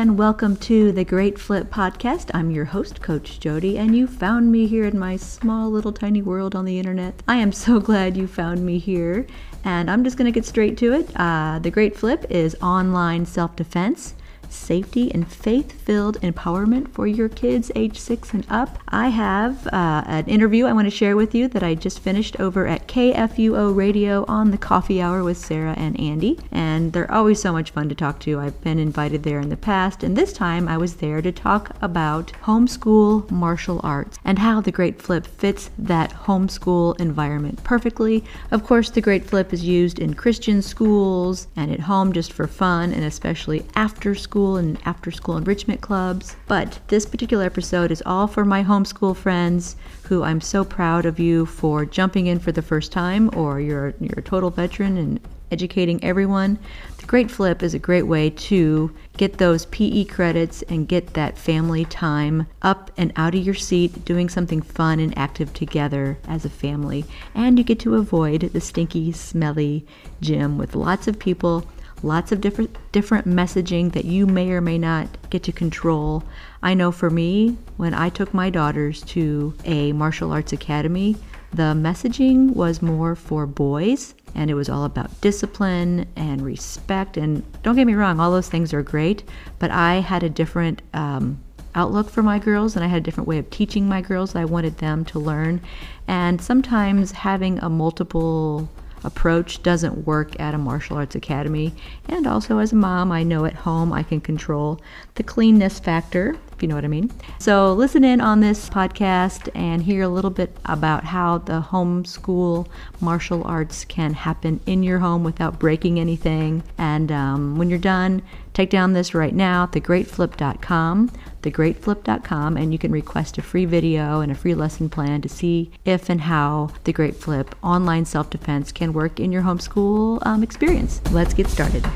and welcome to the Great Flip Podcast. I'm your host, Coach Jody, and you found me here in my small little tiny world on the internet. I am so glad you found me here, and I'm just going to get straight to it. Uh, the Great Flip is online self defense safety, and faith filled empowerment for your kids age six and up. I have uh, an interview I want to share with you that I just finished over at KFUO Radio on the coffee hour with Sarah and Andy. And they're always so much fun to talk to. I've been invited there in the past, and this time I was there to talk about homeschool martial arts and how the Great Flip fits that homeschool environment perfectly. Of course, the Great Flip is used in Christian schools and at home just for fun and especially after school school and after school enrichment clubs. But this particular episode is all for my homeschool friends who I'm so proud of you for jumping in for the first time or you're, you're a total veteran and educating everyone. The Great Flip is a great way to get those PE credits and get that family time up and out of your seat doing something fun and active together as a family. And you get to avoid the stinky, smelly gym with lots of people lots of different different messaging that you may or may not get to control. I know for me, when I took my daughters to a martial arts academy, the messaging was more for boys and it was all about discipline and respect and don't get me wrong all those things are great but i had a different um, outlook for my girls and i had a different way of teaching my girls i wanted them to learn and sometimes having a multiple approach doesn't work at a martial arts academy. And also, as a mom, I know at home I can control the cleanness factor, if you know what I mean. So, listen in on this podcast and hear a little bit about how the homeschool martial arts can happen in your home without breaking anything. And um, when you're done, take down this right now, at thegreatflip.com thegreatflip.com and you can request a free video and a free lesson plan to see if and how the Great Flip online self defense can work in your homeschool um, experience. Let's get started.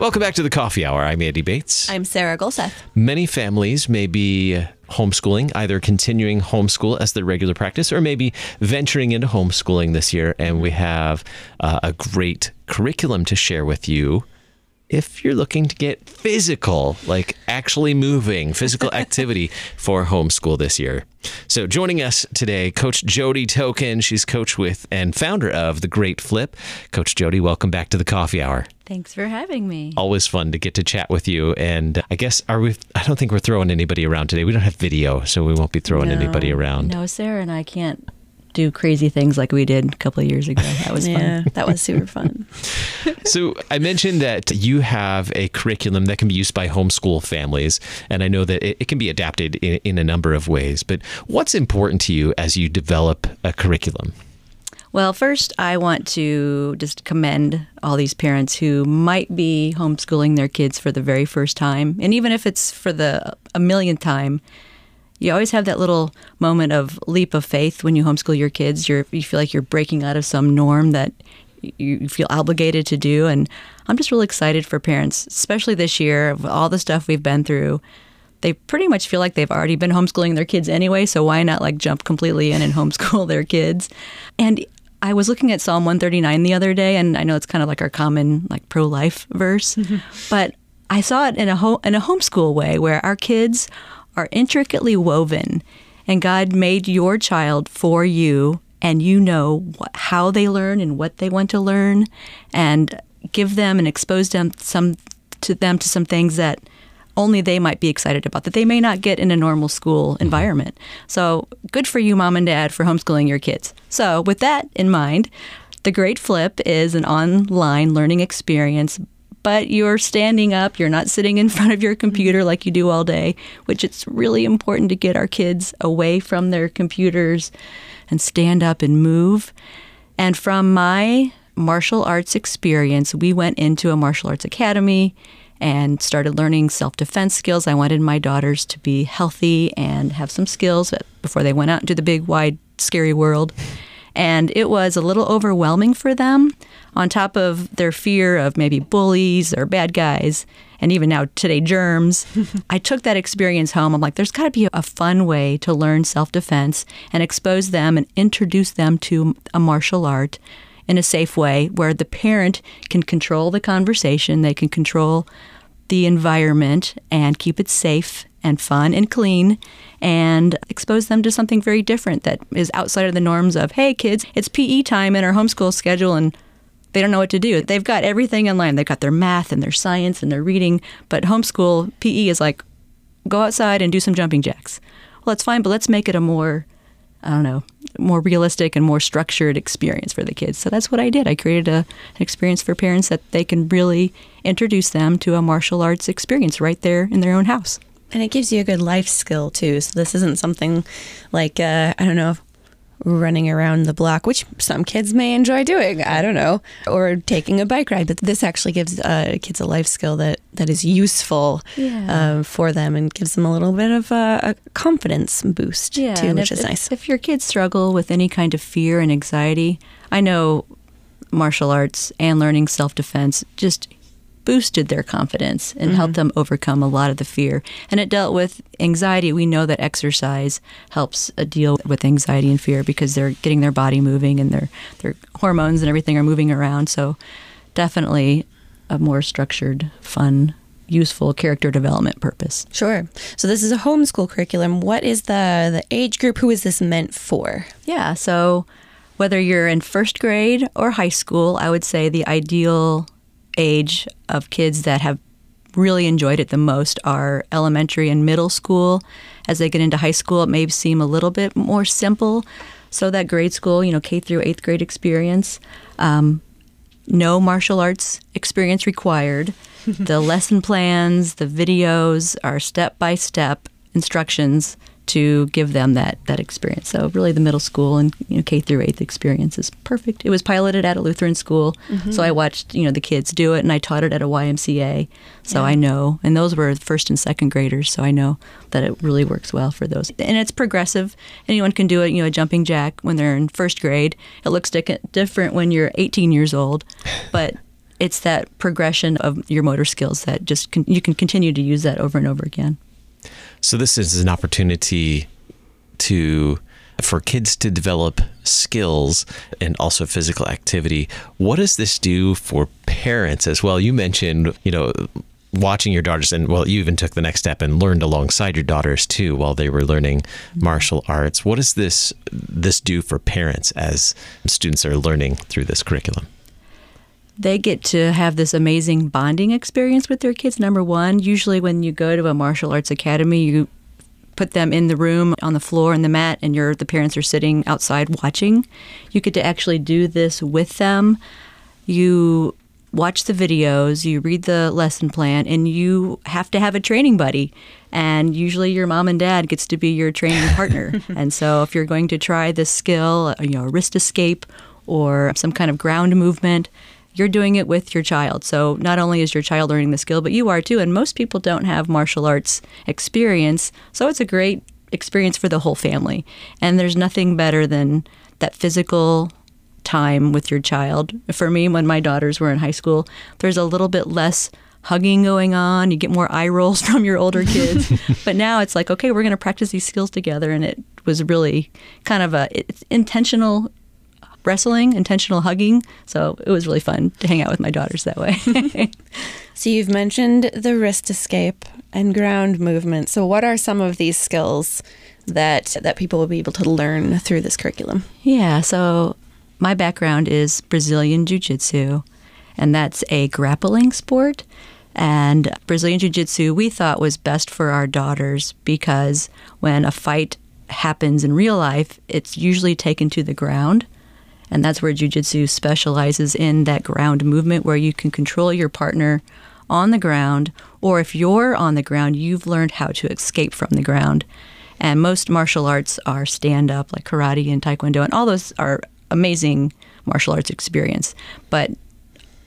Welcome back to the Coffee Hour. I'm Andy Bates. I'm Sarah Gulseth. Many families may be homeschooling, either continuing homeschool as their regular practice or maybe venturing into homeschooling this year. And we have uh, a great curriculum to share with you if you're looking to get physical, like actually moving, physical activity for homeschool this year. So, joining us today, Coach Jody Token. She's coach with and founder of The Great Flip. Coach Jody, welcome back to the Coffee Hour. Thanks for having me. Always fun to get to chat with you. And I guess are we? I don't think we're throwing anybody around today. We don't have video, so we won't be throwing no, anybody around. No, Sarah and I can't do crazy things like we did a couple of years ago. That was yeah, fun. that was super fun. so I mentioned that you have a curriculum that can be used by homeschool families, and I know that it, it can be adapted in, in a number of ways. But what's important to you as you develop a curriculum? Well, first, I want to just commend all these parents who might be homeschooling their kids for the very first time. And even if it's for the a millionth time, you always have that little moment of leap of faith when you homeschool your kids. You're, you feel like you're breaking out of some norm that you feel obligated to do. And I'm just really excited for parents, especially this year, of all the stuff we've been through. They pretty much feel like they've already been homeschooling their kids anyway, so why not like jump completely in and homeschool their kids? And I was looking at Psalm 139 the other day, and I know it's kind of like our common like pro life verse, mm-hmm. but I saw it in a ho- in a homeschool way where our kids are intricately woven, and God made your child for you, and you know what, how they learn and what they want to learn, and give them and expose them some to them to some things that only they might be excited about that they may not get in a normal school mm-hmm. environment. So good for you, mom and dad, for homeschooling your kids. So with that in mind, the Great Flip is an online learning experience but you're standing up, you're not sitting in front of your computer like you do all day, which it's really important to get our kids away from their computers and stand up and move. And from my martial arts experience, we went into a martial arts academy and started learning self defense skills. I wanted my daughters to be healthy and have some skills before they went out into the big, wide, scary world. And it was a little overwhelming for them, on top of their fear of maybe bullies or bad guys, and even now today, germs. I took that experience home. I'm like, there's got to be a fun way to learn self defense and expose them and introduce them to a martial art in a safe way where the parent can control the conversation, they can control the environment and keep it safe and fun and clean and expose them to something very different that is outside of the norms of, hey, kids, it's PE time in our homeschool schedule and they don't know what to do. They've got everything in line. They've got their math and their science and their reading, but homeschool PE is like, go outside and do some jumping jacks. Well, that's fine, but let's make it a more I don't know, more realistic and more structured experience for the kids. So that's what I did. I created a, an experience for parents that they can really introduce them to a martial arts experience right there in their own house. And it gives you a good life skill too. So this isn't something like uh, I don't know, running around the block, which some kids may enjoy doing. I don't know, or taking a bike ride. But this actually gives uh, kids a life skill that that is useful Yeah. uh, for them and gives them a little bit of a, a confidence boost too, which if, is nice. If, if your kids struggle with any kind of fear and anxiety, I know martial arts and learning self defense just boosted their confidence and helped them overcome a lot of the fear. And it dealt with anxiety. We know that exercise helps uh, deal with anxiety and fear because they're getting their body moving and their their hormones and everything are moving around. So definitely a more structured, fun, useful character development purpose. Sure. So this is a homeschool curriculum. What is the the age group? Who is this meant for? Yeah, so whether you're in first grade or high school, I would say the ideal age of kids that have really enjoyed it the most are elementary and middle school. As they get into high school, it may seem a little bit more simple. So that grade school, you know, K through eighth grade experience, um, no martial arts experience required. the lesson plans, the videos are step by step instructions to give them that that experience. So really, the middle school and you know, K through eighth experience is perfect. It was piloted at a Lutheran school, mm-hmm. so I watched you know the kids do it, and I taught it at a YMCA, so I know. And those were first and second graders, so I know that it really works well for those. And it's progressive. Anyone can do it. You know, a jumping jack when they're in first grade. It looks dic- different when you're 18 years old, but it's that progression of your motor skills that just con- you can continue to use that over and over again. So this is an opportunity to for kids to develop skills and also physical activity. What does this do for parents as well? You mentioned, you know, watching your daughters and well, you even took the next step and learned alongside your daughters too while they were learning mm-hmm. martial arts. What does this this do for parents as students are learning through this curriculum? They get to have this amazing bonding experience with their kids. Number one, usually when you go to a martial arts academy, you put them in the room on the floor and the mat, and your the parents are sitting outside watching. You get to actually do this with them. You watch the videos, you read the lesson plan, and you have to have a training buddy. And usually, your mom and dad gets to be your training partner. and so, if you're going to try this skill, you know, a wrist escape or some kind of ground movement, you're doing it with your child. So not only is your child learning the skill, but you are too. And most people don't have martial arts experience. So it's a great experience for the whole family. And there's nothing better than that physical time with your child. For me, when my daughters were in high school, there's a little bit less hugging going on. You get more eye rolls from your older kids. but now it's like, okay, we're going to practice these skills together. And it was really kind of a it's intentional wrestling, intentional hugging. So it was really fun to hang out with my daughters that way. So you've mentioned the wrist escape and ground movement. So what are some of these skills that that people will be able to learn through this curriculum? yeah, so my background is Brazilian Jiu Jitsu, and that's a grappling sport. And Brazilian Jiu Jitsu we thought was best for our daughters because when a fight happens in real life, it's usually taken to the ground. And that's where jujitsu specializes in that ground movement where you can control your partner on the ground, or if you're on the ground, you've learned how to escape from the ground. And most martial arts are stand up, like karate and taekwondo, and all those are amazing martial arts experience. But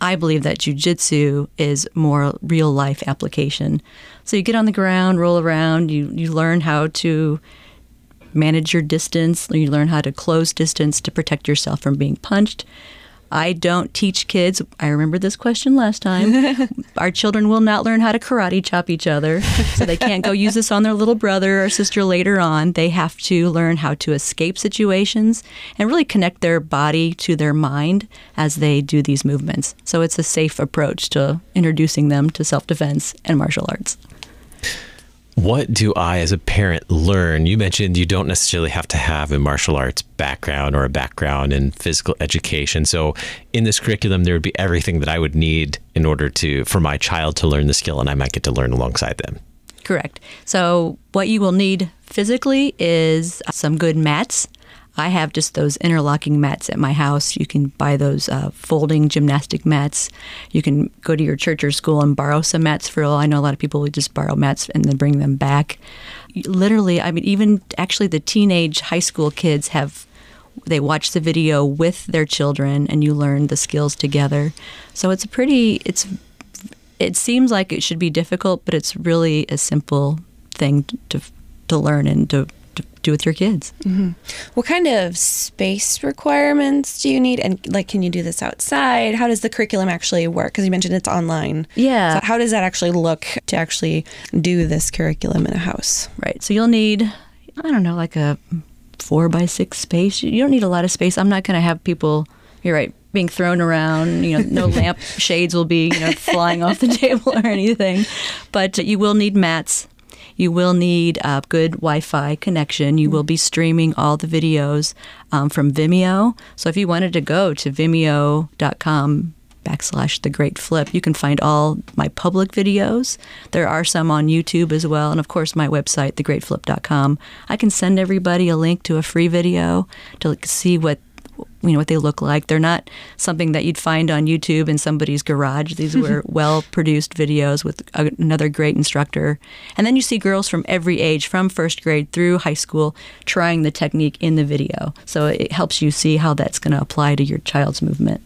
I believe that jujitsu is more real life application. So you get on the ground, roll around, you, you learn how to manage your distance. You learn how to close distance to protect yourself from being punched. I don't teach kids. I remember this question last time. Our children will not learn how to karate chop each other, so they can't go use this on their little brother or sister later on. They have to learn how to escape situations and really connect their body to their mind as they do these movements. So it's a safe approach to introducing them to self defense and martial arts. What do I, as a parent, learn? You mentioned you don't necessarily have to have a martial arts background or a background in physical education. So, in this curriculum, there would be everything that I would need in order to for my child to learn the skill, and I might get to learn alongside them. Correct. So, what you will need physically is some good mats. I have just those interlocking mats at my house. You can buy those uh, folding gymnastic mats. You can go to your church or school and borrow some mats for all. I know a lot of people would just borrow mats and then bring them back. Literally, I mean, even actually, the teenage high school kids have they watch the video with their children and you learn the skills together. So it's a pretty it's it seems like it should be difficult, but it's really a simple thing to to learn and to do with your kids. Mm-hmm. What kind of space requirements do you need? And like, can you do this outside? How does the curriculum actually work? Because you mentioned it's online. Yeah. So how does that actually look to actually do this curriculum in a house? Right. So you'll need, I don't know, like a four by six space. You don't need a lot of space. I'm not going to have people. You're right being thrown around. You know, no lamp shades will be you know flying off the table or anything, but you will need mats. You will need a good Wi Fi connection. You will be streaming all the videos um, from Vimeo. So if you wanted to go to vimeo.com backslash the great flip, you can find all my public videos. There are some on YouTube as well. And of course, my website, thegreatflip.com. I can send everybody a link to a free video to see what you know what they look like. They're not something that you'd find on YouTube in somebody's garage. These were well produced videos with a, another great instructor. And then you see girls from every age, from first grade through high school, trying the technique in the video. So it helps you see how that's going to apply to your child's movement.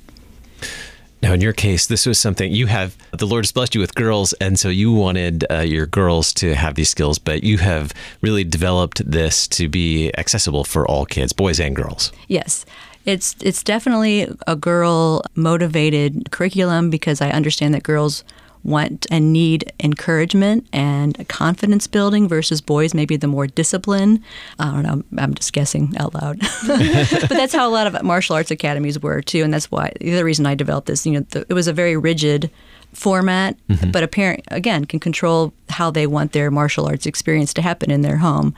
Now, in your case, this was something you have, the Lord has blessed you with girls, and so you wanted uh, your girls to have these skills, but you have really developed this to be accessible for all kids, boys and girls. Yes. It's it's definitely a girl motivated curriculum because I understand that girls want and need encouragement and confidence building versus boys maybe the more discipline. I don't know. I'm just guessing out loud, but that's how a lot of martial arts academies were too, and that's why the other reason I developed this. You know, the, it was a very rigid format, mm-hmm. but a parent again can control how they want their martial arts experience to happen in their home.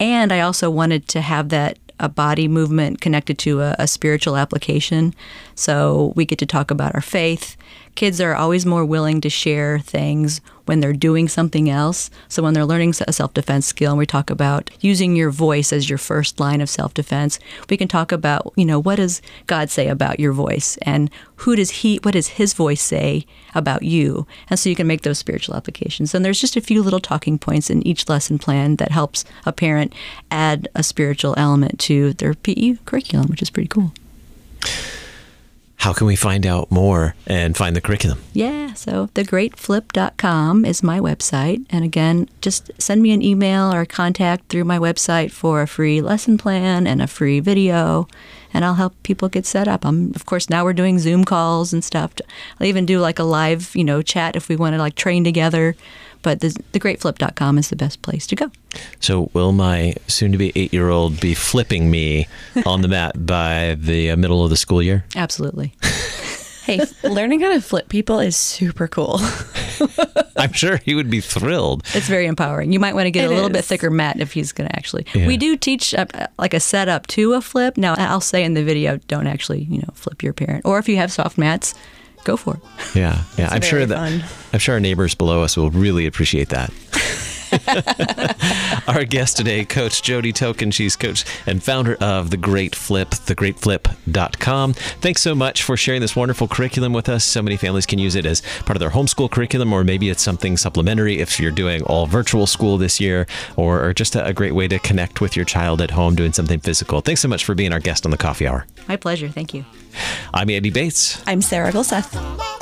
And I also wanted to have that a body movement connected to a, a, spiritual application. So we get to talk about our faith. Kids are always more willing to share things when they're doing something else. So when they're learning a self defense skill, and we talk about using your voice as your first line of self defense, we can talk about, you know, what does God say about your voice and who does he, what does his voice say about you? And so you can make those spiritual applications. And there's just a few little talking points in each lesson plan that helps a parent add a spiritual element to their PE curriculum, which is pretty cool how can we find out more and find the curriculum? Yeah, so thegreatflip.com is my website. And again, just send me an email or contact through my website for a free lesson plan and a free video, and I'll help people get set up. I'm, of course, now we're doing Zoom calls and stuff. I'll even do like a live, you know, chat if we want to like train together but the, thegreatflip.com is the best place to go. So, will my soon to be eight year old be flipping me on the mat by the uh, middle of the school year? Absolutely. hey, learning how to flip people is super cool. I'm sure he would be thrilled. It's very empowering. You might want to get it a little is. bit thicker mat if he's going to actually. Yeah. We do teach a, like a setup to a flip. Now, I'll say in the video, don't actually, you know, flip your parent. Or if you have soft mats, go for it. Yeah, yeah. I'm sure that fun. I'm sure our neighbors below us will really appreciate that. Our guest today, Coach Jody Token. She's coach and founder of The Great Flip, thegreatflip.com. Thanks so much for sharing this wonderful curriculum with us. So many families can use it as part of their homeschool curriculum, or maybe it's something supplementary if you're doing all virtual school this year, or, or just a, a great way to connect with your child at home doing something physical. Thanks so much for being our guest on the coffee hour. My pleasure. Thank you. I'm Andy Bates. I'm Sarah Gulseth.